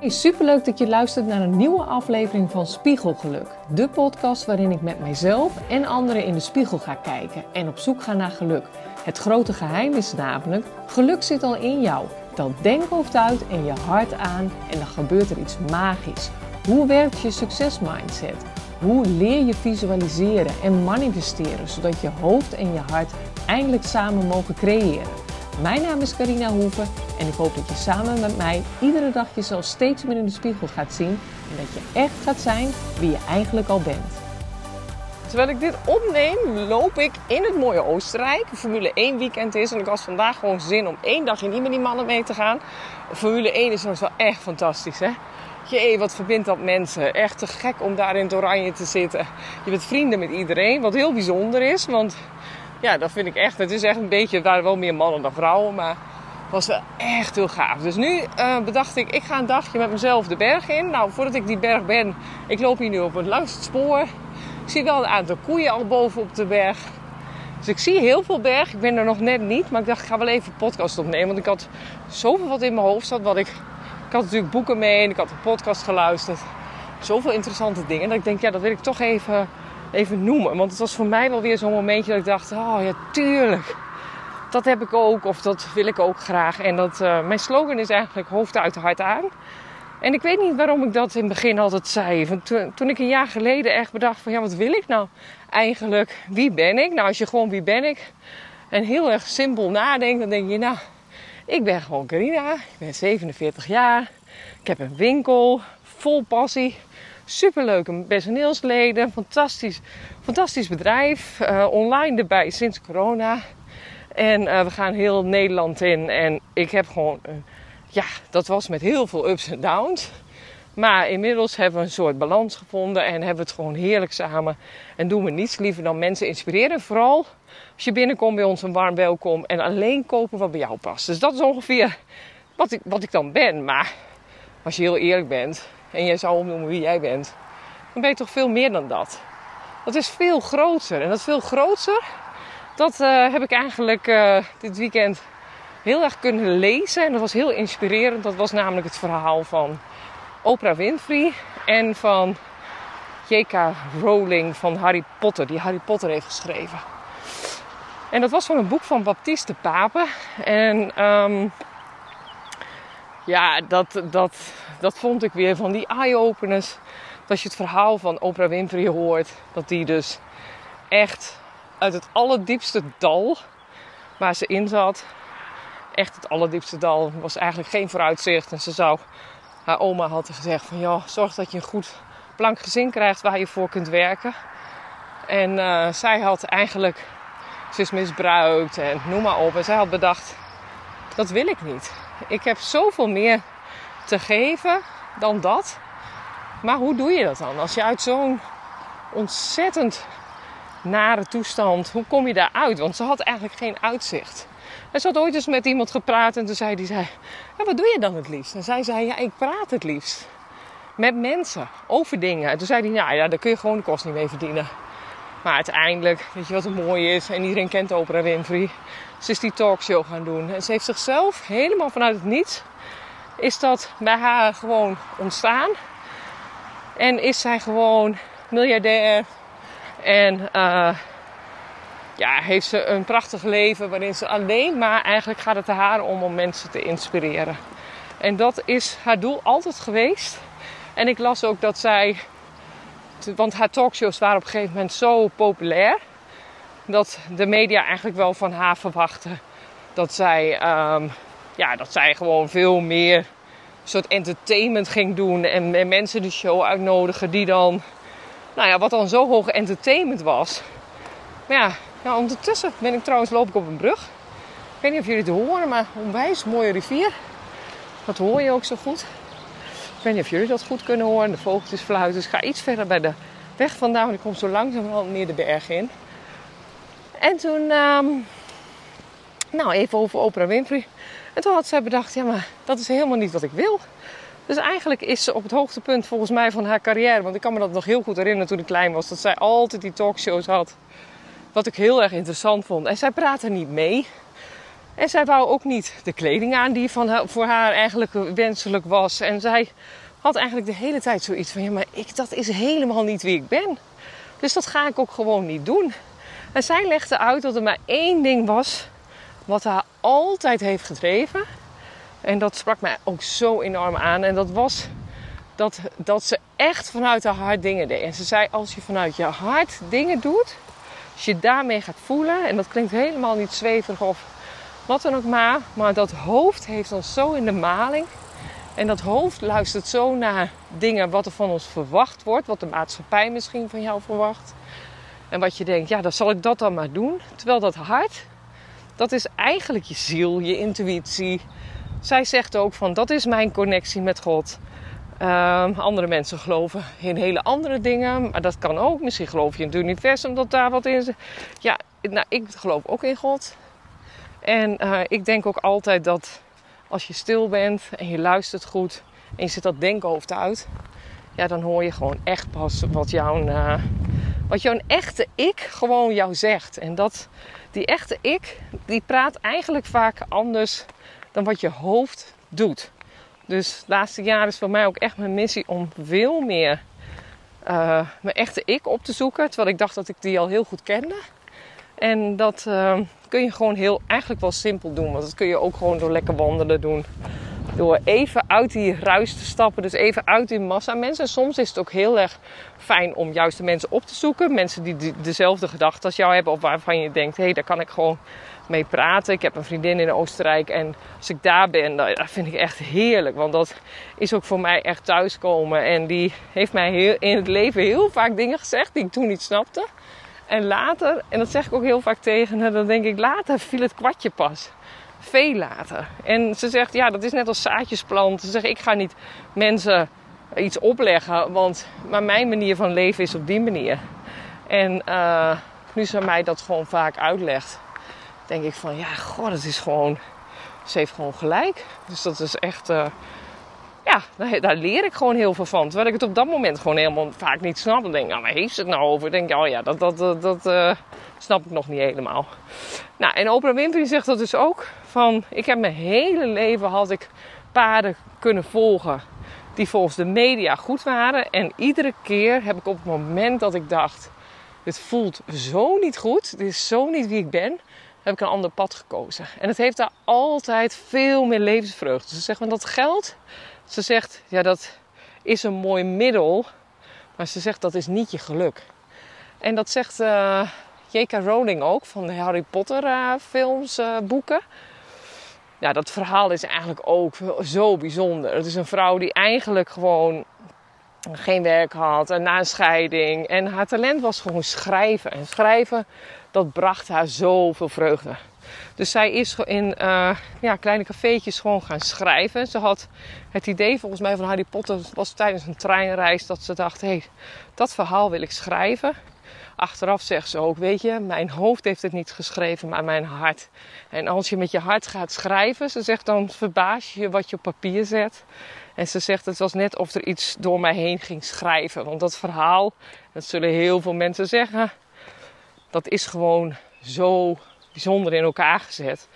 Hey, superleuk dat je luistert naar een nieuwe aflevering van Spiegelgeluk. De podcast waarin ik met mijzelf en anderen in de spiegel ga kijken en op zoek ga naar geluk. Het grote geheim is namelijk, geluk zit al in jou. Tel denkhoofd uit en je hart aan en dan gebeurt er iets magisch. Hoe werkt je succesmindset? Hoe leer je visualiseren en manifesteren zodat je hoofd en je hart eindelijk samen mogen creëren? Mijn naam is Carina Hoeven en ik hoop dat je samen met mij iedere dag jezelf steeds meer in de spiegel gaat zien en dat je echt gaat zijn wie je eigenlijk al bent. Terwijl ik dit opneem, loop ik in het mooie Oostenrijk. Formule 1 weekend is en ik had vandaag gewoon zin om één dag in met die mannen mee te gaan. Formule 1 is nog wel echt fantastisch, hè? Jee, wat verbindt dat mensen. Echt te gek om daar in het oranje te zitten. Je bent vrienden met iedereen, wat heel bijzonder is, want ja, dat vind ik echt. Het is echt een beetje, daar wel meer mannen dan vrouwen, maar het was wel echt heel gaaf. Dus nu uh, bedacht ik, ik ga een dagje met mezelf de berg in. Nou, voordat ik die berg ben, ik loop hier nu op het langste spoor. Ik zie wel een aantal koeien al boven op de berg. Dus ik zie heel veel berg. Ik ben er nog net niet, maar ik dacht, ik ga wel even een podcast opnemen. Want ik had zoveel wat in mijn hoofd zat, wat ik... Ik had natuurlijk boeken mee en ik had een podcast geluisterd. Zoveel interessante dingen. Dat ik denk, ja, dat wil ik toch even even noemen. Want het was voor mij wel weer zo'n momentje dat ik dacht: oh ja, tuurlijk. Dat heb ik ook, of dat wil ik ook graag. En dat, uh, mijn slogan is eigenlijk hoofd uit, hart aan. En ik weet niet waarom ik dat in het begin altijd zei. Toen ik een jaar geleden echt bedacht van ja, wat wil ik nou eigenlijk? Wie ben ik? Nou, als je gewoon wie ben ik en heel erg simpel nadenkt, dan denk je nou, ik ben gewoon Carina. Ik ben 47 jaar. Ik heb een winkel vol passie superleuke personeelsleden. Fantastisch, fantastisch bedrijf. Uh, online erbij sinds corona. En uh, we gaan heel Nederland in. En ik heb gewoon, uh, ja, dat was met heel veel ups en downs. Maar inmiddels hebben we een soort balans gevonden en hebben we het gewoon heerlijk samen. En doen we niets liever dan mensen inspireren. Vooral als je binnenkomt bij ons een warm welkom en alleen kopen wat bij jou past. Dus dat is ongeveer wat ik, wat ik dan ben. Maar als je heel eerlijk bent, en jij zou opnoemen wie jij bent, dan ben je toch veel meer dan dat. Dat is veel groter. En dat veel groter, dat uh, heb ik eigenlijk uh, dit weekend heel erg kunnen lezen. En dat was heel inspirerend. Dat was namelijk het verhaal van Oprah Winfrey en van J.K. Rowling van Harry Potter, die Harry Potter heeft geschreven. En dat was van een boek van Baptiste Pape. En um, ja, dat, dat, dat vond ik weer van die eye-openers. Dat je het verhaal van Oprah Winfrey hoort. Dat die dus echt uit het allerdiepste dal waar ze in zat. Echt het allerdiepste dal. was eigenlijk geen vooruitzicht. En ze zou, haar oma had gezegd van ja, zorg dat je een goed blank gezin krijgt waar je voor kunt werken. En uh, zij had eigenlijk, ze is misbruikt en noem maar op. En zij had bedacht, dat wil ik niet. Ik heb zoveel meer te geven dan dat. Maar hoe doe je dat dan? Als je uit zo'n ontzettend nare toestand, hoe kom je daar uit? Want ze had eigenlijk geen uitzicht. En ze had ooit eens met iemand gepraat en toen zei die zei, ja, wat doe je dan het liefst? En zij zei, ja, ik praat het liefst. Met mensen, over dingen. En toen zei hij, nou ja, daar kun je gewoon de kost niet mee verdienen. Maar uiteindelijk, weet je wat het mooie is? En iedereen kent Oprah Winfrey. Ze is die talkshow gaan doen. En ze heeft zichzelf helemaal vanuit het niets is dat bij haar gewoon ontstaan. En is zij gewoon miljardair. En uh, ja, heeft ze een prachtig leven waarin ze alleen maar eigenlijk gaat het haar om om mensen te inspireren. En dat is haar doel altijd geweest. En ik las ook dat zij, want haar talkshows waren op een gegeven moment zo populair, dat de media eigenlijk wel van haar verwachten dat zij um, ja, dat zij gewoon veel meer soort entertainment ging doen. En, en, mensen de show uitnodigen die dan, nou ja, wat dan zo hoog entertainment was. Maar ja, ja, ondertussen ben ik trouwens, loop ik op een brug. Ik weet niet of jullie het horen, maar onwijs mooie rivier. Dat hoor je ook zo goed. Ik weet niet of jullie dat goed kunnen horen. De vogeltjes fluiten. Dus ga iets verder bij de weg vandaan. Want ik kom zo langzamerhand neer de berg in. En toen, um, nou even over Oprah Winfrey. En toen had zij bedacht, ja maar dat is helemaal niet wat ik wil. Dus eigenlijk is ze op het hoogtepunt volgens mij van haar carrière. Want ik kan me dat nog heel goed herinneren toen ik klein was. Dat zij altijd die talkshows had. Wat ik heel erg interessant vond. En zij praatte niet mee. En zij wou ook niet de kleding aan die van voor haar eigenlijk wenselijk was. En zij had eigenlijk de hele tijd zoiets van: ja, maar ik, dat is helemaal niet wie ik ben. Dus dat ga ik ook gewoon niet doen. En zij legde uit dat er maar één ding was wat haar altijd heeft gedreven. En dat sprak mij ook zo enorm aan. En dat was dat, dat ze echt vanuit haar hart dingen deed. En ze zei: als je vanuit je hart dingen doet, als je daarmee gaat voelen, en dat klinkt helemaal niet zweverig of wat dan ook maar, maar dat hoofd heeft ons zo in de maling. En dat hoofd luistert zo naar dingen wat er van ons verwacht wordt, wat de maatschappij misschien van jou verwacht. En wat je denkt, ja, dan zal ik dat dan maar doen. Terwijl dat hart, dat is eigenlijk je ziel, je intuïtie. Zij zegt ook van, dat is mijn connectie met God. Ehm, andere mensen geloven in hele andere dingen, maar dat kan ook. Misschien geloof je in het universum dat daar wat in zit. Ja, nou, ik geloof ook in God. En uh, ik denk ook altijd dat als je stil bent en je luistert goed en je zet dat denkhoofd uit, ja, dan hoor je gewoon echt pas wat jouw, uh, wat jouw echte ik gewoon jou zegt. En dat, die echte ik, die praat eigenlijk vaak anders dan wat je hoofd doet. Dus het laatste jaar is voor mij ook echt mijn missie om veel meer uh, mijn echte ik op te zoeken. Terwijl ik dacht dat ik die al heel goed kende. En dat uh, kun je gewoon heel, eigenlijk wel simpel doen. Want dat kun je ook gewoon door lekker wandelen doen. Door even uit die ruis te stappen. Dus even uit die massa mensen. En soms is het ook heel erg fijn om juist de mensen op te zoeken. Mensen die dezelfde gedachten als jou hebben. Of waarvan je denkt, hé, hey, daar kan ik gewoon mee praten. Ik heb een vriendin in Oostenrijk en als ik daar ben, dat vind ik echt heerlijk. Want dat is ook voor mij echt thuiskomen. En die heeft mij heel, in het leven heel vaak dingen gezegd die ik toen niet snapte. En later, en dat zeg ik ook heel vaak tegen haar, dan denk ik later viel het kwartje pas. Veel later. En ze zegt, ja, dat is net als zaadjes planten. Ze zegt, ik ga niet mensen iets opleggen, want maar mijn manier van leven is op die manier. En uh, nu ze mij dat gewoon vaak uitlegt, denk ik van ja, god, het is gewoon. Ze heeft gewoon gelijk. Dus dat is echt. Uh, ja, daar, leer ik gewoon heel veel van. Terwijl ik het op dat moment gewoon helemaal vaak niet snap. Denk ik, nou, waar heeft ze het nou over? Dan denk oh ja, dat, dat, dat, dat uh, snap ik nog niet helemaal. Nou, en Oprah Winfrey zegt dat dus ook. Van, ik heb mijn hele leven had ik paden kunnen volgen. Die volgens de media goed waren. En iedere keer heb ik op het moment dat ik dacht... Dit voelt zo niet goed. Dit is zo niet wie ik ben heb ik een ander pad gekozen. En het heeft daar altijd veel meer levensvreugde. Ze zegt, want dat geld, ze zegt, ja, dat is een mooi middel. Maar ze zegt, dat is niet je geluk. En dat zegt uh, eh, J.K. Rowling ook, van de Harry Potter uh, films, uh, boeken. Ja, dat verhaal is eigenlijk ook zo bijzonder. Het is een vrouw die eigenlijk gewoon geen werk had en na een scheiding. En haar talent was gewoon schrijven. En schrijven dat bracht haar zoveel vreugde. Dus zij is in uh, ja, kleine cafeetjes gewoon gaan schrijven. Ze had het idee volgens mij van Harry Potter, was tijdens een treinreis, dat ze dacht, hé, hey, dat verhaal wil ik schrijven. Achteraf zegt ze ook, weet je, mijn hoofd heeft het niet geschreven, maar mijn hart. En als je met je hart gaat schrijven, ze zegt dan verbaas je wat je op papier zet. En ze zegt, het was net of er iets door mij heen ging schrijven. Want dat verhaal, dat zullen heel veel mensen zeggen, dat is gewoon zo bijzonder in elkaar gezet.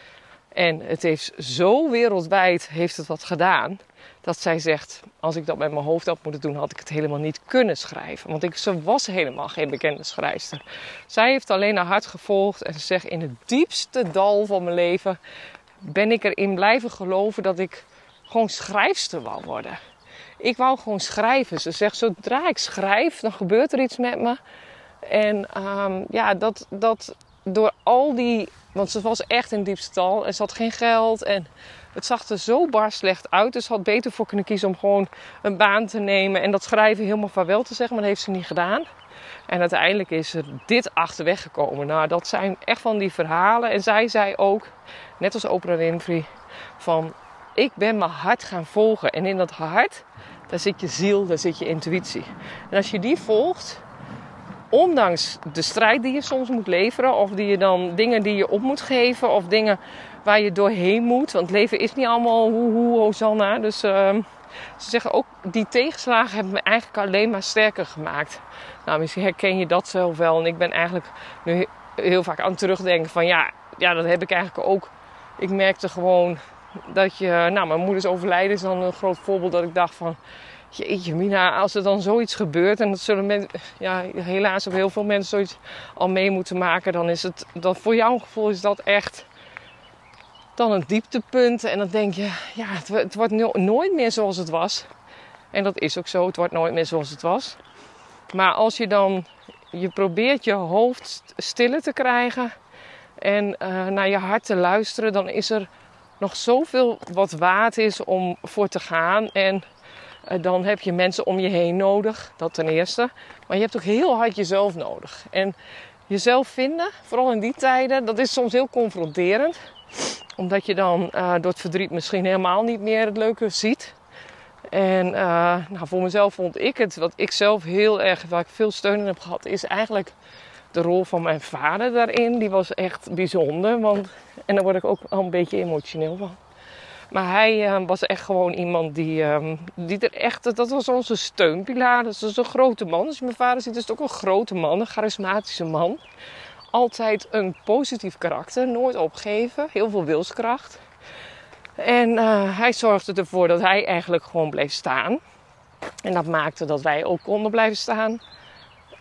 En het heeft zo wereldwijd heeft het wat gedaan. Dat zij zegt, als ik dat met mijn hoofd had moeten doen, had ik het helemaal niet kunnen schrijven. Want ik, ze was helemaal geen bekende schrijfster. Zij heeft alleen haar hart gevolgd. En ze zegt, in het diepste dal van mijn leven ben ik erin blijven geloven dat ik gewoon schrijfster wou worden. Ik wou gewoon schrijven. Ze zegt, zodra ik schrijf, dan gebeurt er iets met me. En um, ja, dat, dat door al die. Want ze was echt in diepstal en ze had geen geld. En het zag er zo bar slecht uit. Dus ze had beter voor kunnen kiezen om gewoon een baan te nemen. En dat schrijven helemaal vaarwel te zeggen. Maar dat heeft ze niet gedaan. En uiteindelijk is er dit achterweg gekomen. Nou, dat zijn echt van die verhalen. En zij zei ook, net als Oprah Winfrey, van ik ben mijn hart gaan volgen. En in dat hart, daar zit je ziel, daar zit je intuïtie. En als je die volgt, ondanks de strijd die je soms moet leveren, of die je dan dingen die je op moet geven, of dingen waar je doorheen moet. Want leven is niet allemaal hoe, hoe, Hosanna. Dus uh, ze zeggen ook, die tegenslagen hebben me eigenlijk alleen maar sterker gemaakt. Nou, misschien herken je dat zelf wel. En ik ben eigenlijk nu heel vaak aan het terugdenken van ja, ja, dat heb ik eigenlijk ook ik merkte gewoon dat je, nou, mijn moeders overlijden is dan een groot voorbeeld dat ik dacht van, jeetje Mina, als er dan zoiets gebeurt en dat zullen ja, helaas hebben heel veel mensen zoiets al mee moeten maken, dan is het, dan voor jouw gevoel is dat echt dan een dieptepunt. En dan denk je, ja, het, het wordt nooit meer zoals het was. En dat is ook zo, het wordt nooit meer zoals het was. Maar als je dan, je probeert je hoofd stiller te krijgen en uh, naar je hart te luisteren, dan is er nog zoveel wat waard is om voor te gaan. En dan heb je mensen om je heen nodig, dat ten eerste. Maar je hebt ook heel hard jezelf nodig. En jezelf vinden, vooral in die tijden, dat is soms heel confronterend. Omdat je dan uh, door het verdriet misschien helemaal niet meer het leuke ziet. En uh, nou, voor mezelf vond ik het, wat ik zelf heel erg, waar ik veel steun in heb gehad, is eigenlijk de rol van mijn vader daarin. Die was echt bijzonder. Want, en daar word ik ook al een beetje emotioneel van. Maar hij uh, was echt gewoon iemand die, um, die er echt, dat was onze steunpilaar. Dat is een grote man. Je mijn vader ziet, is het ook een grote man, een charismatische man. Altijd een positief karakter, nooit opgeven, heel veel wilskracht. En uh, hij zorgde ervoor dat hij eigenlijk gewoon bleef staan. En dat maakte dat wij ook konden blijven staan.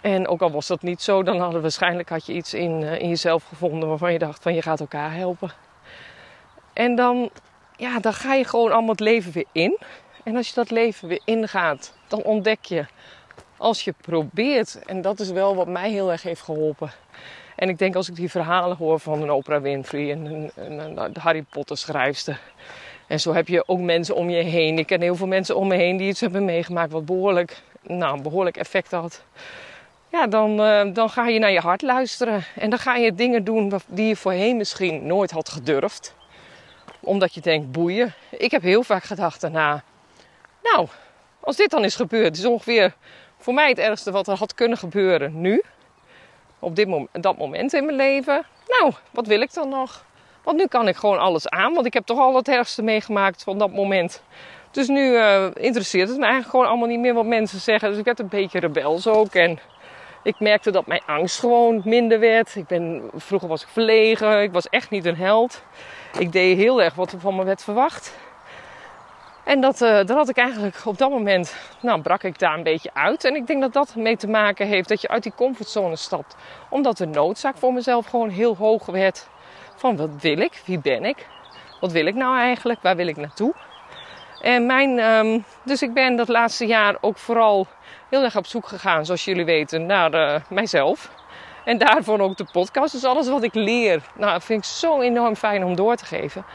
En ook al was dat niet zo, dan hadden waarschijnlijk had je iets in, uh, in jezelf gevonden waarvan je dacht van je gaat elkaar helpen. En dan, ja, dan ga je gewoon allemaal het leven weer in. En als je dat leven weer ingaat, dan ontdek je als je probeert, en dat is wel wat mij heel erg heeft geholpen. En ik denk als ik die verhalen hoor van een Oprah Winfrey en een, een, Harry Potter schrijfster. En zo heb je ook mensen om je heen. Ik ken heel veel mensen om me heen die iets hebben meegemaakt wat behoorlijk, nou, behoorlijk effect had. Ja, dan, uh, dan ga je naar je hart luisteren. En dan ga je dingen doen die je voorheen misschien nooit had gedurfd. Omdat je denkt, boeien. Ik heb heel vaak gedacht daarna. Nou, als dit dan is gebeurd, is ongeveer voor mij het ergste wat er had kunnen gebeuren nu. Op dit dat moment in mijn leven. Nou, wat wil ik dan nog? Want nu kan ik gewoon alles aan. Want ik heb toch al het ergste meegemaakt van dat moment. Dus nu uh, interesseert het me eigenlijk gewoon allemaal niet meer wat mensen zeggen. Dus ik werd een beetje rebels ook. En ik merkte dat mijn angst gewoon minder werd. Ik ben, vroeger was ik verlegen. Ik was echt niet een held. Ik deed heel erg wat er van me werd verwacht. En dat, uh, dat had ik eigenlijk op dat moment, nou brak ik daar een beetje uit. En ik denk dat dat mee te maken heeft dat je uit die comfortzone stapt. Omdat de noodzaak voor mezelf gewoon heel hoog werd. Van wat wil ik? Wie ben ik? Wat wil ik nou eigenlijk? Waar wil ik naartoe? En mijn, um, dus ik ben dat laatste jaar ook vooral heel erg op zoek gegaan, zoals jullie weten, naar uh, mijzelf. En daarvoor ook de podcast. Dus alles wat ik leer, nou, vind ik zo enorm fijn om door te geven.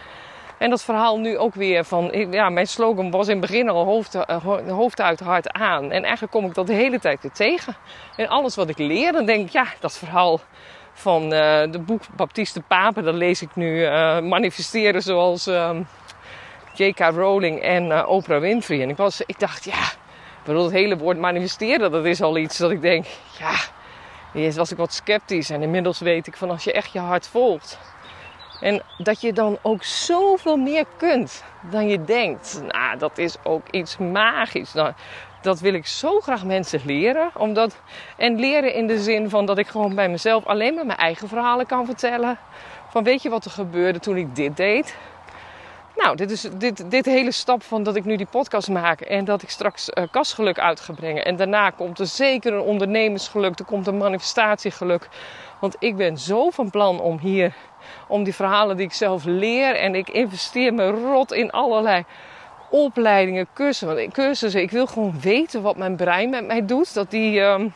En dat verhaal nu ook weer van, ja, mijn slogan was in het begin al hoofd, uh, hoofd uit, hart aan. En eigenlijk kom ik dat de hele tijd weer tegen. En alles wat ik leer, dan denk ik, ja, dat verhaal van uh, de boek Baptiste Papen, dat lees ik nu uh, manifesteren zoals uh, J.K. Rowling en Oprah Winfrey. En ik, was, ik dacht, ja, bedoel, het hele woord manifesteren, dat is al iets dat ik denk, ja, eerst was ik wat sceptisch. En inmiddels weet ik van als je echt je hart volgt. En dat je dan ook zoveel meer kunt dan je denkt. Nou, dat is ook iets magisch. Nou, dat wil ik zo graag mensen leren. Omdat, en leren in de zin van dat ik gewoon bij mezelf alleen maar mijn eigen verhalen kan vertellen. Van weet je wat er gebeurde toen ik dit deed? Nou, dit is dit, dit hele stap van dat ik nu die podcast maak en dat ik straks uh, kastgeluk uit ga brengen. En daarna komt er zeker een ondernemersgeluk, er komt een manifestatiegeluk. Want ik ben zo van plan om hier, om die verhalen die ik zelf leer en ik investeer me rot in allerlei opleidingen, cursussen. Ik wil gewoon weten wat mijn brein met mij doet. Dat die um,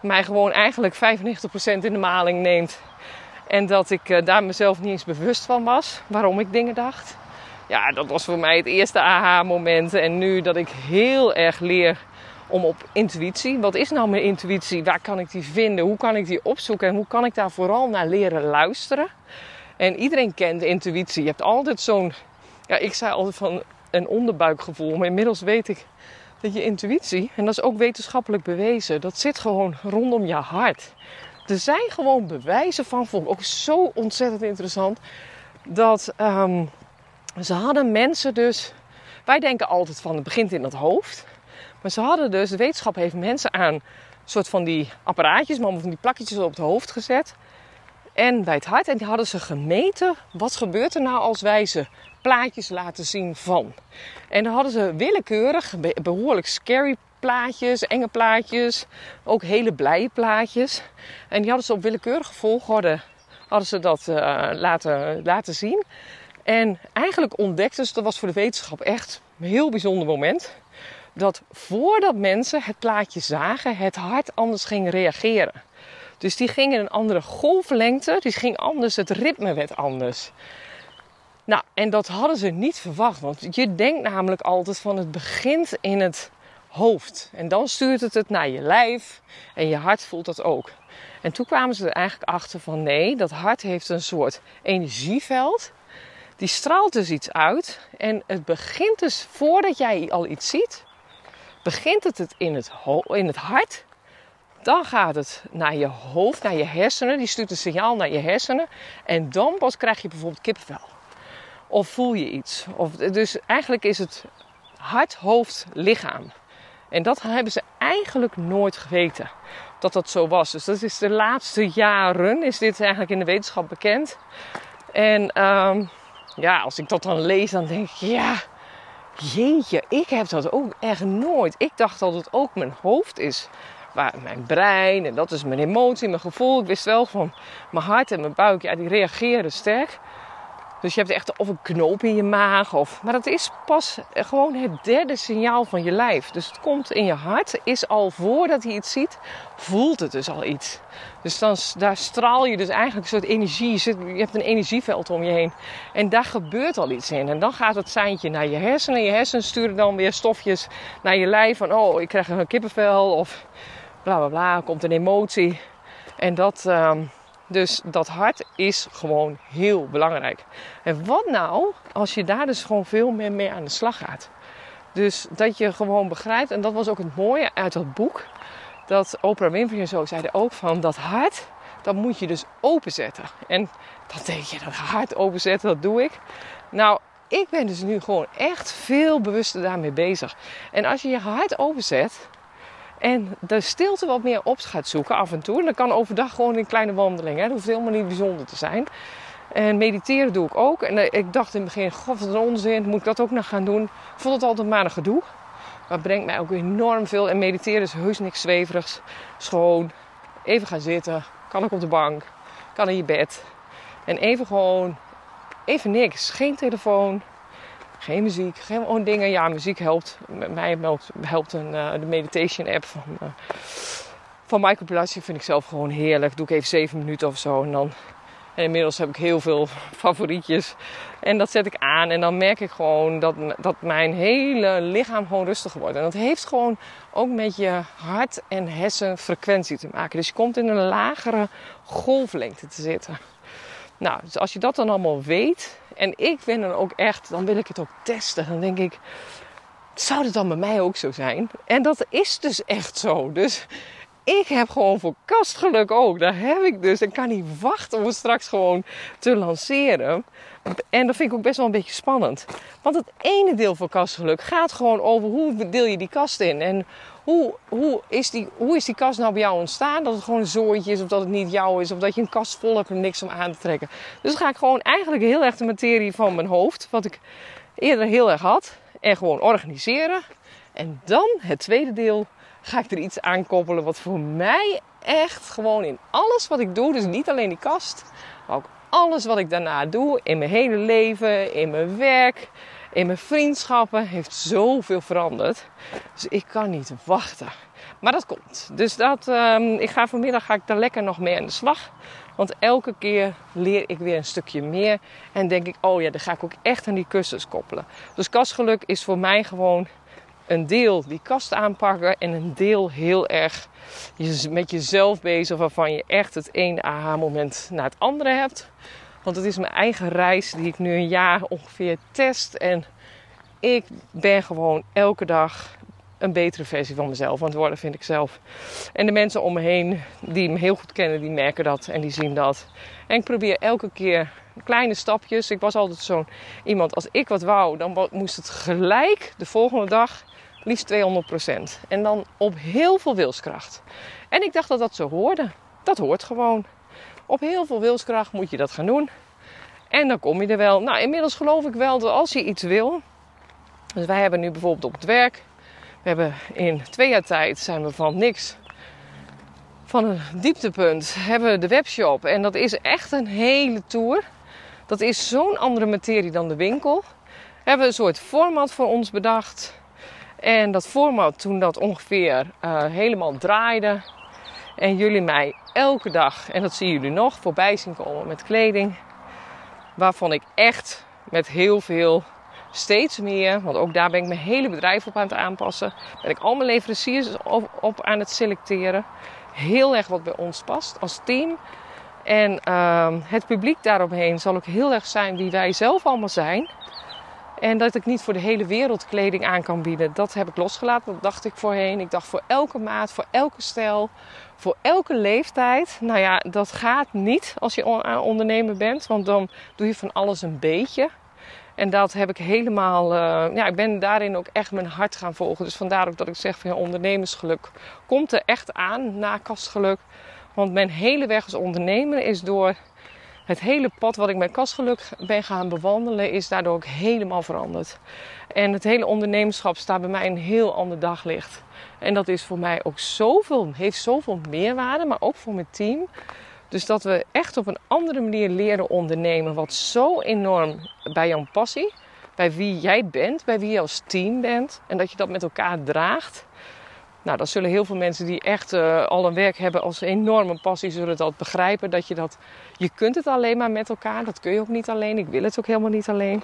mij gewoon eigenlijk 95% in de maling neemt. En dat ik uh, daar mezelf niet eens bewust van was waarom ik dingen dacht ja, dat was voor mij het eerste aha-moment. En nu dat ik heel erg leer om op intuïtie. Wat is nou mijn intuïtie? Waar kan ik die vinden? Hoe kan ik die opzoeken? En hoe kan ik daar vooral naar leren luisteren? En iedereen kent intuïtie. Je hebt altijd zo'n, ja, ik zei altijd van een onderbuikgevoel. Maar inmiddels weet ik dat je intuïtie, en dat is ook wetenschappelijk bewezen, dat zit gewoon rondom je hart. Er zijn gewoon bewijzen van, vond ik ook zo ontzettend interessant, dat um, ze hadden mensen dus. Wij denken altijd van het begint in het hoofd. Maar ze hadden dus, de wetenschap heeft mensen aan soort van die apparaatjes, maar van die plakjes op het hoofd gezet. en bij het hart. En die hadden ze gemeten. Wat gebeurt er nou als wij ze plaatjes laten zien van? En dan hadden ze willekeurig, behoorlijk scary plaatjes, enge plaatjes, ook hele blije plaatjes. En die hadden ze op willekeurige volgorde hadden ze dat uh, laten, laten zien. En eigenlijk ontdekten ze, dat was voor de wetenschap echt een heel bijzonder moment, dat voordat mensen het plaatje zagen, het hart anders ging reageren. Dus die ging in een andere golflengte, die ging anders, het ritme werd anders. Nou, en dat hadden ze niet verwacht, want je denkt namelijk altijd van het begint in het hoofd. En dan stuurt het het naar je lijf en je hart voelt dat ook. En toen kwamen ze er eigenlijk achter van nee, dat hart heeft een soort energieveld. Die straalt dus iets uit. En het begint dus voordat jij al iets ziet, begint het, het in, het in het hart. Dan gaat het naar je hoofd, naar je hersenen. Die stuurt een signaal naar je hersenen. En dan pas krijg je bijvoorbeeld kippenvel. Of voel je iets. Of, dus eigenlijk is het hart, hoofd, lichaam. En dat hebben ze eigenlijk nooit geweten dat dat zo was. Dus dat is de laatste jaren is dit eigenlijk in de wetenschap bekend. En um, ja, als ik dat dan lees, dan denk ik, ja, jeetje, ik heb dat ook echt nooit. Ik dacht dat het ook mijn hoofd is. Waar mijn brein en dat is mijn emotie, mijn gevoel. Ik wist wel van mijn hart en mijn buik, ja, die reageren sterk. Dus je hebt echt of een knoop in je maag. Of, maar dat is pas gewoon het derde signaal van je lijf. Dus het komt in je hart. Is al voordat hij iets ziet, voelt het dus al iets. Dus dan, daar straal je dus eigenlijk een soort energie. Je, hebt een energieveld om je heen. En daar gebeurt al iets in. En dan gaat het seintje naar je hersenen. Je hersenen sturen dan weer stofjes naar je lijf. Van oh, ik krijg een kippenvel. Of bla bla bla. Komt een emotie. En dat. Uh, dus dat hart is gewoon heel belangrijk. En wat nou als je daar dus gewoon veel meer mee aan de slag gaat? Dus dat je gewoon begrijpt, en dat was ook het mooie uit dat boek, dat Oprah Winfrey en zo zeiden ook van dat hart, dat moet je dus openzetten. En dan denk je, dat hart openzetten, dat doe ik. Nou, ik ben dus nu gewoon echt veel bewuster daarmee bezig. En als je je hart openzet, en de stilte wat meer op gaat zoeken af en toe. En dat kan overdag gewoon een kleine wandeling. Hè. Dat hoeft helemaal niet bijzonder te zijn. En mediteren doe ik ook. En eh, ik dacht in het begin, god wat een onzin, moet ik dat ook nog gaan doen? Ik vond het altijd maar een gedoe. Maar het brengt mij ook enorm veel. En mediteren is heus niks zweverigs. Is gewoon even gaan zitten. Kan ook op de bank. Kan in je bed. En even gewoon, even niks. Geen telefoon. Geen muziek, geen gewoon dingen. Ja, muziek helpt. Mij helpt, helpt een, uh, de meditation app van, uh, van Michael. Vind ik zelf gewoon heerlijk. Doe ik even zeven minuten of zo. En, dan, inmiddels heb ik heel veel favorietjes. En dat zet ik aan. En dan merk ik gewoon dat, dat mijn hele lichaam gewoon rustiger wordt. En dat heeft gewoon ook met je hart- en hersenfrequentie te maken. Dus je komt in een lagere golflengte te zitten. Nou, dus als je dat dan allemaal weet, en ik ben dan ook echt, dan wil ik het ook testen. Dan denk ik, zou het dan bij mij ook zo zijn? En dat is dus echt zo. Dus ik heb gewoon voor kastgeluk ook. Daar heb ik dus. Ik kan niet wachten om het straks gewoon te lanceren. En dat vind ik ook best wel een beetje spannend. Want het ene deel van kastgeluk gaat gewoon over hoe deel je die kast in. En hoe, hoe, is die, hoe is die kast nou bij jou ontstaan? Dat het gewoon een zooitje is of dat het niet jou is. Of dat je een kast vol hebt en niks om aan te trekken. Dus ga ik gewoon eigenlijk heel erg de materie van mijn hoofd. Wat ik eerder heel erg had. En gewoon organiseren. En dan het tweede deel ga ik er iets aan koppelen wat voor mij echt gewoon in alles wat ik doe. Dus niet alleen die kast. Maar ook alles wat ik daarna doe. In mijn hele leven. In mijn werk in mijn vriendschappen heeft zoveel veranderd. Dus ik kan niet wachten. Maar dat komt. Dus dat, um, ik ga vanmiddag ga ik daar lekker nog mee aan de slag. Want elke keer leer ik weer een stukje meer. En denk ik, oh ja, dan ga ik ook echt aan die kussens koppelen. Dus kastgeluk is voor mij gewoon een deel die kast aanpakken. En een deel heel erg met jezelf bezig. Waarvan je echt het ene aha-moment naar het andere hebt. Want het is mijn eigen reis die ik nu een jaar ongeveer test. En ik ben gewoon elke dag een betere versie van mezelf aan het worden, vind ik zelf. En de mensen om me heen die me heel goed kennen, die merken dat en die zien dat. En ik probeer elke keer kleine stapjes. Ik was altijd zo'n iemand, als ik wat wou, dan moest het gelijk de volgende dag liefst 200%. En dan op heel veel wilskracht. En ik dacht dat dat zo hoorde. Dat hoort gewoon Op heel veel wilskracht moet je dat gaan doen. En dan kom je er wel. Nou, inmiddels geloof ik wel dat als je iets wil. Dus wij hebben nu bijvoorbeeld op het werk. We hebben in twee jaar tijd zijn we van niks. Van een dieptepunt hebben we de webshop. En dat is echt een hele tour. Dat is zo'n andere materie dan de winkel. We hebben een soort format voor ons bedacht. En dat format, toen dat ongeveer uh, helemaal draaide. En jullie mij elke dag, en dat zien jullie nog, voorbij zien komen met kleding. Waarvan ik echt met heel veel, steeds meer, want ook daar ben ik mijn hele bedrijf op aan het aanpassen. Ben ik al mijn leveranciers op, op aan het selecteren. Heel erg wat bij ons past als team. En uh, het publiek daaromheen zal ook heel erg zijn wie wij zelf allemaal zijn. En dat ik niet voor de hele wereld kleding aan kan bieden, dat heb ik losgelaten. Dat dacht ik voorheen. Ik dacht voor elke maat, voor elke stijl, voor elke leeftijd. Nou ja, dat gaat niet als je ondernemer bent, want dan doe je van alles een beetje. En dat heb ik helemaal, uh, ja, ik ben daarin ook echt mijn hart gaan volgen. Dus vandaar ook dat ik zeg van ja, ondernemersgeluk komt er echt aan na kastgeluk. Want mijn hele weg als ondernemer is door het hele pad wat ik met kastgeluk ben gaan bewandelen, is daardoor ook helemaal veranderd. En het hele ondernemerschap staat bij mij een heel ander daglicht. En dat is voor mij ook zoveel, heeft zoveel meerwaarde, maar ook voor mijn team. Dus dat we echt op een andere manier leren ondernemen, wat zo enorm bij jouw passie, bij wie jij bent, bij wie je als team bent, en dat je dat met elkaar draagt. Nou, dat zullen heel veel mensen die echt uh, al een werk hebben als enorme passie, zullen dat begrijpen. Dat je dat, je kunt het alleen maar met elkaar. Dat kun je ook niet alleen. Ik wil het ook helemaal niet alleen.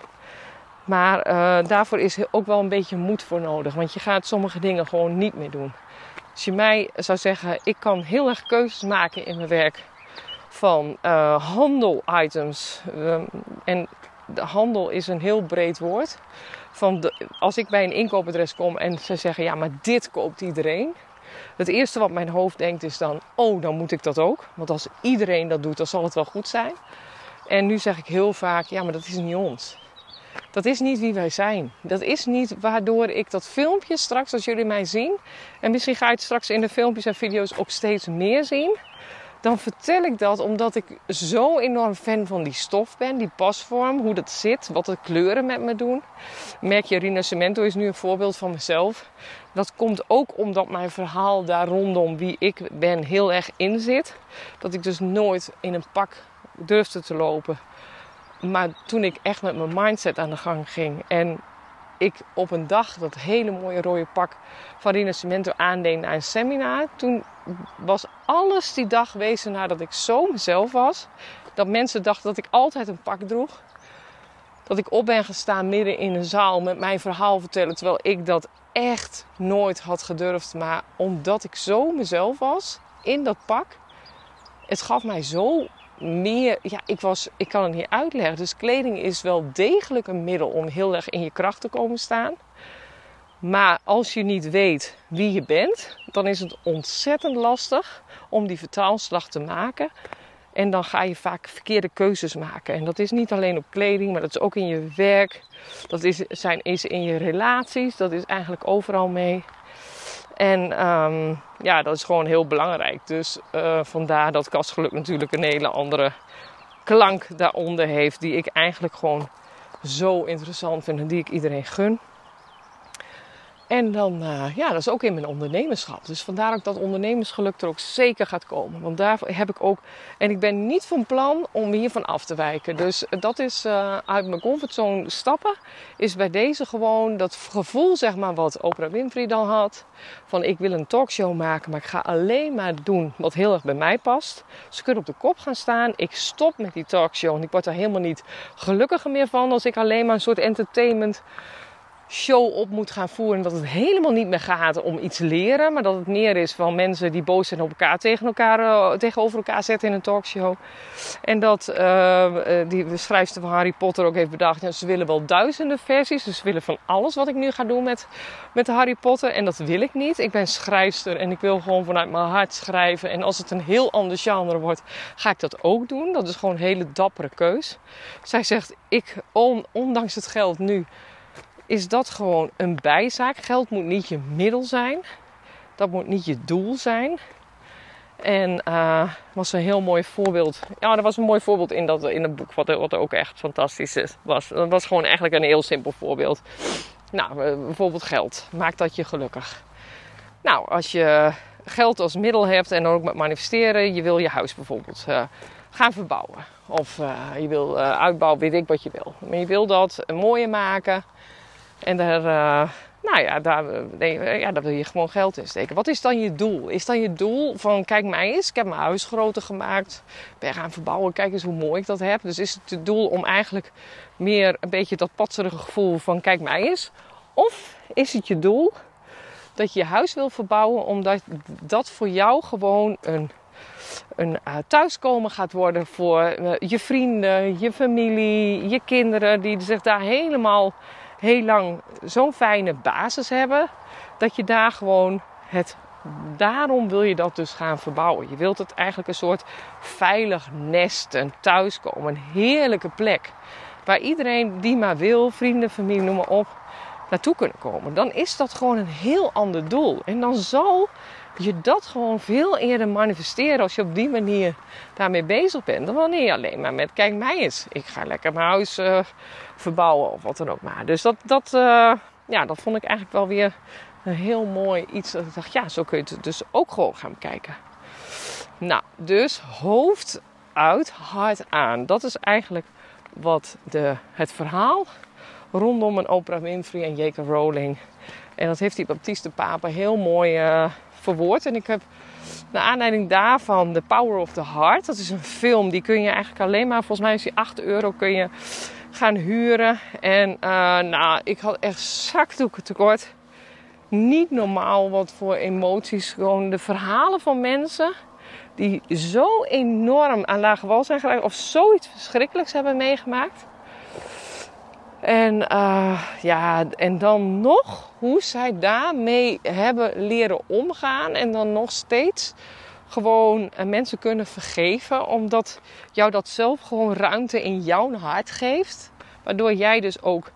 Maar uh, daarvoor is ook wel een beetje moed voor nodig. Want je gaat sommige dingen gewoon niet meer doen. Als je mij zou zeggen, ik kan heel erg keuzes maken in mijn werk van uh, handel-items. Um, en de handel is een heel breed woord van als ik bij een inkoopadres kom en ze zeggen: ja, maar dit koopt iedereen. Het eerste wat mijn hoofd denkt is dan: oh, dan moet ik dat ook. Want als iedereen dat doet, dan zal het wel goed zijn. En nu zeg ik heel vaak: ja, maar dat is niet ons. Dat is niet wie wij zijn. Dat is niet waardoor ik dat filmpje straks, als jullie mij zien, en misschien ga je het straks in de filmpjes en video's ook steeds meer zien dan vertel ik dat omdat ik zo enorm fan van die stof ben, die pasvorm, hoe dat zit, wat de kleuren met me doen. Merk je, Rinascimento is nu een voorbeeld van mezelf. Dat komt ook omdat mijn verhaal daar rondom wie ik ben heel erg in zit. Dat ik dus nooit in een pak durfde te lopen. Maar toen ik echt met mijn mindset aan de gang ging en ik op een dag dat hele mooie rode pak van Rina Cemento aandeed naar een seminar. Toen was alles die dag wezen naar dat ik zo mezelf was. Dat mensen dachten dat ik altijd een pak droeg. Dat ik op ben gestaan midden in een zaal met mijn verhaal vertellen. Terwijl ik dat echt nooit had gedurfd. Maar omdat ik zo mezelf was in dat pak. Het gaf mij zo Ja, ik, was, ik kan het niet uitleggen. Dus kleding is wel degelijk een middel om heel erg in je kracht te komen staan. Maar als je niet weet wie je bent, dan is het ontzettend lastig om die vertaalslag te maken. En dan ga je vaak verkeerde keuzes maken. En dat is niet alleen op kleding, maar dat is ook in je werk. Dat is, zijn, is in je relaties. Dat is eigenlijk overal mee. En um, ja, dat is gewoon heel belangrijk. Dus uh, vandaar dat kastgeluk natuurlijk een hele andere klank daaronder heeft. Die ik eigenlijk gewoon zo interessant vind en die ik iedereen gun. En dan, uh, ja, dat is ook in mijn ondernemerschap. Dus vandaar ook dat ondernemersgeluk er ook zeker gaat komen. Want daar heb ik ook, en ik ben niet van plan om hiervan af te wijken. Dus dat is uh, uit mijn comfortzone stappen. Is bij deze gewoon dat gevoel, zeg maar, wat Oprah Winfrey dan had. Van ik wil een talkshow maken, maar ik ga alleen maar doen wat heel erg bij mij past. Ze kunnen op de kop gaan staan. Ik stop met die talkshow. En ik word er helemaal niet gelukkiger meer van als ik alleen maar een soort entertainment show op moet gaan voeren. Dat het helemaal niet meer gaat om iets leren. Maar dat het meer is van mensen die boos zijn op elkaar tegen elkaar, uh, tegenover elkaar zetten in een talkshow. En dat uh, die schrijfster van Harry Potter ook heeft bedacht. Ja, ze willen wel duizenden versies. Dus ze willen van alles wat ik nu ga doen met, met Harry Potter. En dat wil ik niet. Ik ben schrijfster en ik wil gewoon vanuit mijn hart schrijven. En als het een heel ander genre wordt, ga ik dat ook doen. Dat is gewoon een hele dappere keus. Zij zegt, ik, on, ondanks het geld nu is dat gewoon een bijzaak. Geld moet niet je middel zijn. Dat moet niet je doel zijn. En uh, was een heel mooi voorbeeld. Ja, er was een mooi voorbeeld in, dat, in het boek, wat, wat ook echt fantastisch is, was. Dat was gewoon eigenlijk een heel simpel voorbeeld. Nou, bijvoorbeeld geld. Maakt dat je gelukkig? Nou, als je geld als middel hebt en dan ook met manifesteren, je wil je huis bijvoorbeeld uh, gaan verbouwen. Of je wil uitbouwen, weet ik wat je wil. Maar je wil dat mooier maken. En daar, nou ja daar, nee, ja, daar wil je gewoon geld in steken. Wat is dan je doel? Is dan je doel van, kijk mij eens, ik heb mijn huis groter gemaakt. Ben gaan verbouwen, kijk eens hoe mooi ik dat heb. Dus is het het doel om eigenlijk meer een beetje dat patserige gevoel van, kijk mij eens. Of is het je doel dat je je huis wil verbouwen, omdat dat voor jou gewoon een, een uh, thuiskomen gaat worden voor uh, je vrienden, je familie, je kinderen, die zich daar helemaal heel lang zo'n fijne basis hebben, dat je daar gewoon het. Daarom wil je dat dus gaan verbouwen. Je wilt het eigenlijk een soort veilig nest, een thuiskomen, een heerlijke plek. Waar iedereen die maar wil, vrienden, familie, noem maar op, naartoe kunnen komen. Dan is dat gewoon een heel ander doel. En dan zal je dat gewoon veel eerder manifesteren als je op die manier daarmee bezig bent. Dan wanneer je alleen maar met, kijk mij eens, ik ga lekker mijn huis uh, verbouwen of wat dan ook maar. Dus dat, dat, uh, ja, dat vond ik eigenlijk wel weer een heel mooi iets. Dat ik dacht, ja, zo kun je het dus ook gewoon gaan kijken. Nou, dus hoofd uit, hart aan. Dat is eigenlijk wat de, het verhaal rondom een Oprah Winfrey en J.K. Rowling. En dat heeft die Baptiste Papa heel mooi uh, verwoord. En ik heb naar aanleiding daarvan The Power of the Heart. Dat is een film die kun je eigenlijk alleen maar, volgens mij is die 8 euro, kun je gaan huren. En uh, nou, ik had echt zakdoeken tekort. Niet normaal wat voor emoties. Gewoon de verhalen van mensen die zo enorm aan lage wal zijn geraakt. Of zoiets verschrikkelijks hebben meegemaakt. En uh, ja, en dan nog hoe zij daarmee hebben leren omgaan. En dan nog steeds gewoon uh, mensen kunnen vergeven. Omdat jou dat zelf gewoon ruimte in jouw hart geeft. Waardoor jij dus ook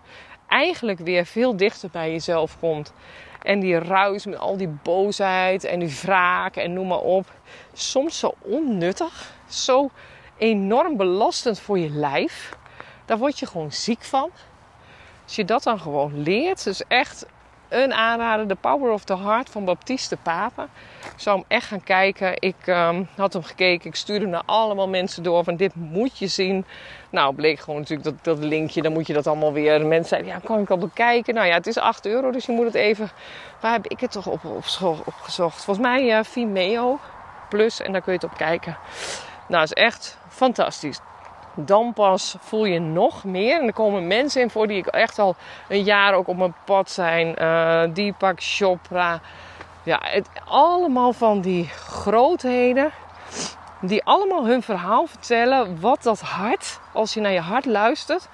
eigenlijk weer veel dichter bij jezelf komt. En die ruis met al die boosheid en die wraak en noem maar op. Soms zo onnuttig. Zo enorm belastend voor je lijf. Daar word je gewoon ziek van. Als je dat dan gewoon leert, dus echt een aanrader, The Power of the Heart van Baptiste Papen. Ik zou hem echt gaan kijken. Ik um, had hem gekeken, ik stuurde naar allemaal mensen door van dit moet je zien. Nou, bleek gewoon natuurlijk dat, dat linkje, dan moet je dat allemaal weer. Mensen zeiden, ja, kan ik al bekijken? Nou ja, het is 8 euro, dus je moet het even... Waar heb ik het toch op, op, opgezocht? Volgens mij uh, Vimeo Plus en daar kun je het op kijken. Nou, is echt fantastisch dan pas voel je nog meer. En er komen mensen in voor die ik echt al een jaar ook op mijn pad zijn. Uh, Deepak Chopra. Ja, het, allemaal van die grootheden. Die allemaal hun verhaal vertellen. Wat dat hart, als je naar je hart luistert.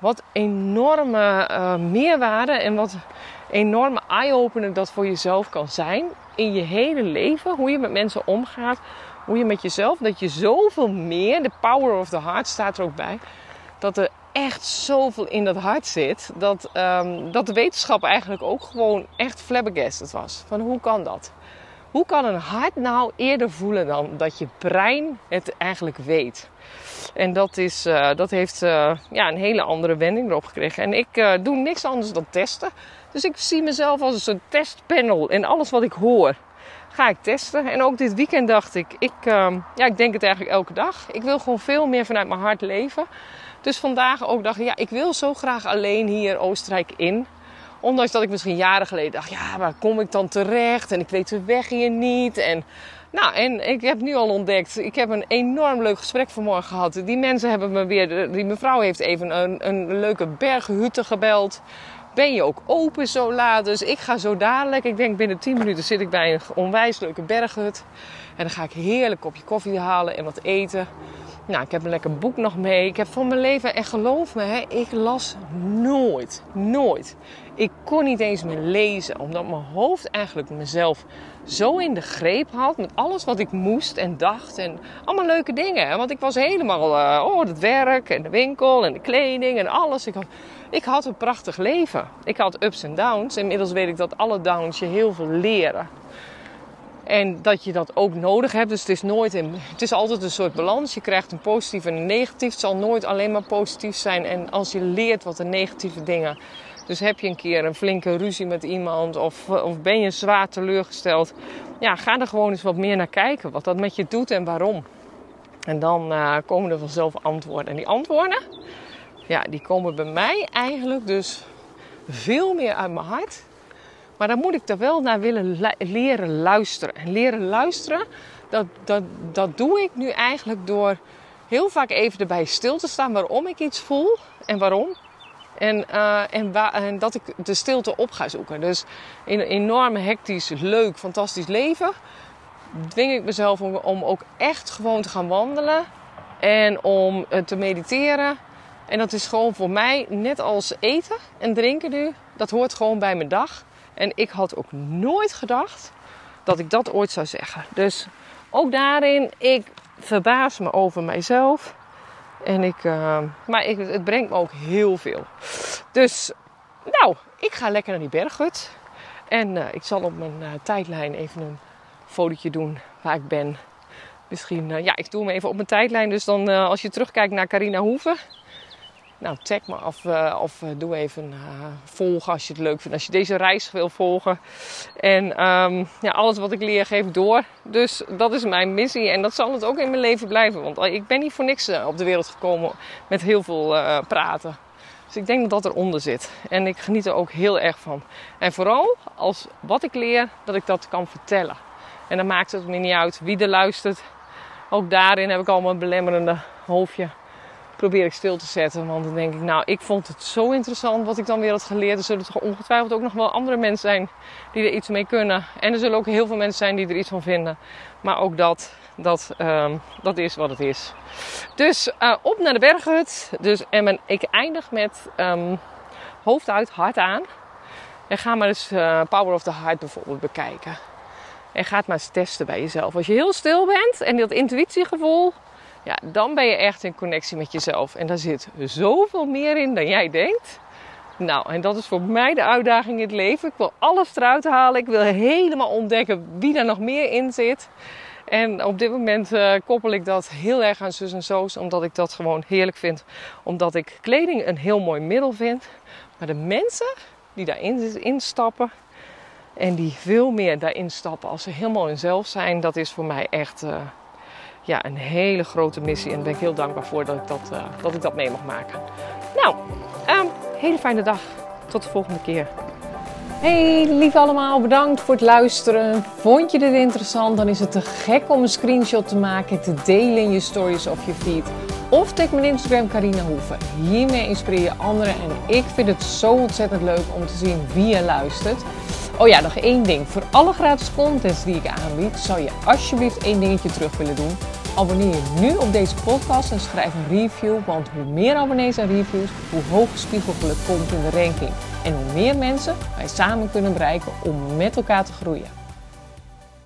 Wat enorme uh, meerwaarde en wat enorme eye-opener dat voor jezelf kan zijn. In je hele leven. Hoe je met mensen omgaat hoe je met jezelf, dat je zoveel meer, de power of the heart staat er ook bij, dat er echt zoveel in dat hart zit, dat, um, dat de wetenschap eigenlijk ook gewoon echt flabbergasted was. Van hoe kan dat? Hoe kan een hart nou eerder voelen dan dat je brein het eigenlijk weet? En dat, is, uh, dat heeft uh, ja, een hele andere wending erop gekregen. En ik uh, doe niks anders dan testen. Dus ik zie mezelf als een testpanel in alles wat ik hoor ga ik testen. En ook dit weekend dacht ik, ik, uh, ja, ik denk het eigenlijk elke dag. Ik wil gewoon veel meer vanuit mijn hart leven. Dus vandaag ook dacht ik, ja, ik wil zo graag alleen hier Oostenrijk in. Ondanks dat ik misschien jaren geleden dacht, ja, waar kom ik dan terecht? En ik weet de weg hier niet. En, nou, en ik heb nu al ontdekt, ik heb een enorm leuk gesprek vanmorgen gehad. Die mensen hebben me weer, die mevrouw heeft even een, een leuke berghutte gebeld ben je ook open zo laat. Dus ik ga zo dadelijk, ik denk binnen 10 minuten zit ik bij een onwijs leuke berghut. En dan ga ik heerlijk kopje koffie halen en wat eten. Nou, ik heb een lekker boek nog mee. Ik heb van mijn leven, en geloof me, hè, ik las nooit, nooit. Ik kon niet eens meer lezen, omdat mijn hoofd eigenlijk mezelf zo in de greep had met alles wat ik moest en dacht. En allemaal leuke dingen. Want ik was helemaal, uh, oh, het werk en de winkel en de kleding en alles. Ik had, ik had een prachtig leven. Ik had ups en downs. Inmiddels weet ik dat alle downs je heel veel leren. En dat je dat ook nodig hebt. Dus het is nooit in, het is altijd een soort balans. Je krijgt een positief en een negatief. Het zal nooit alleen maar positief zijn. En als je leert wat de negatieve dingen. Dus heb je een keer een flinke ruzie met iemand of, of ben je zwaar teleurgesteld. Ja, ga er gewoon eens wat meer naar kijken. Wat dat met je doet en waarom. En dan uh, komen er vanzelf antwoorden. En die antwoorden, ja, die komen bij mij eigenlijk dus veel meer uit mijn hart. Maar dan moet ik er wel naar willen leren luisteren. En leren luisteren, dat, dat, dat doe ik nu eigenlijk door heel vaak even erbij stil te staan waarom ik iets voel en waarom. En, uh, en, en, dat ik de stilte op ga zoeken. Dus in een enorm hectisch, leuk, fantastisch leven dwing ik mezelf om, om ook echt gewoon te gaan wandelen en om uh, te mediteren. En dat is gewoon voor mij net als eten en drinken nu. Dat hoort gewoon bij mijn dag. En ik had ook nooit gedacht dat ik dat ooit zou zeggen. Dus ook daarin, ik verbaas me over mijzelf. En ik, uh, maar ik, het brengt me ook heel veel. Dus, nou, ik ga lekker naar die berghut. En uh, ik zal op mijn uh, tijdlijn even een fotootje doen waar ik ben. Misschien, ja, ik doe hem even op mijn tijdlijn. Dus dan, als je terugkijkt naar Carina Hoeven, nou, tag me of, uh, of uh, doe even uh, volgen als je het leuk vindt. Als je deze reis wil volgen. En um, ja, alles wat ik leer geef door. Dus dat is mijn missie. En dat zal het ook in mijn leven blijven. Want ik ben niet voor niks op de wereld gekomen met heel veel praten. Dus ik denk dat dat eronder zit. En ik geniet er ook heel erg van. En vooral als wat ik leer, dat ik dat kan vertellen. En dan maakt het me niet uit wie er luistert. Ook daarin heb ik allemaal een belemmerende hoofdje probeer ik stil te zetten. Want dan denk ik, nou, ik vond het zo interessant wat ik dan weer had geleerd. Er zullen toch ongetwijfeld ook nog wel andere mensen zijn die er iets mee kunnen. En er zullen ook heel veel mensen zijn die er iets van vinden. Maar ook dat, dat, um, dat is wat het is. Dus uh, op naar de berghut. Dus, en ik eindig met um, hoofd uit, hart aan. En ga maar eens uh, Power of the Heart bijvoorbeeld bekijken. En ga het maar eens testen bij jezelf. Als je heel stil bent en dat intuïtiegevoel ja, dan ben je echt in connectie met jezelf. En daar zit zoveel meer in dan jij denkt. Nou, en dat is voor mij de uitdaging in het leven. Ik wil alles eruit halen. Ik wil helemaal ontdekken wie daar nog meer in zit. En op dit moment uh, koppel ik dat heel erg aan zus en zo's. Omdat ik dat gewoon heerlijk vind. Omdat ik kleding een heel mooi middel vind. Maar de mensen die daarin instappen. En die veel meer daarin stappen als ze helemaal zelf zijn. Dat is voor mij echt... Uh, ja, een hele grote missie. En daar ben ik heel dankbaar voor dat ik dat, uh, dat, ik dat mee mag maken. Nou, um, hele fijne dag. Tot de volgende keer. Hey, lief allemaal, bedankt voor het luisteren. Vond je dit interessant? Dan is het te gek om een screenshot te maken, te delen in je stories of je feed. Of tag mijn Instagram Carina Hoeven. Hiermee inspireer je anderen en ik vind het zo ontzettend leuk om te zien wie je luistert. Oh ja, nog één ding. Voor alle gratis contents die ik aanbied, zou je alsjeblieft één dingetje terug willen doen. Abonneer je nu op deze podcast en schrijf een review, want hoe meer abonnees en reviews, hoe hoger spiegelgeluk komt in de ranking. En hoe meer mensen wij samen kunnen bereiken om met elkaar te groeien.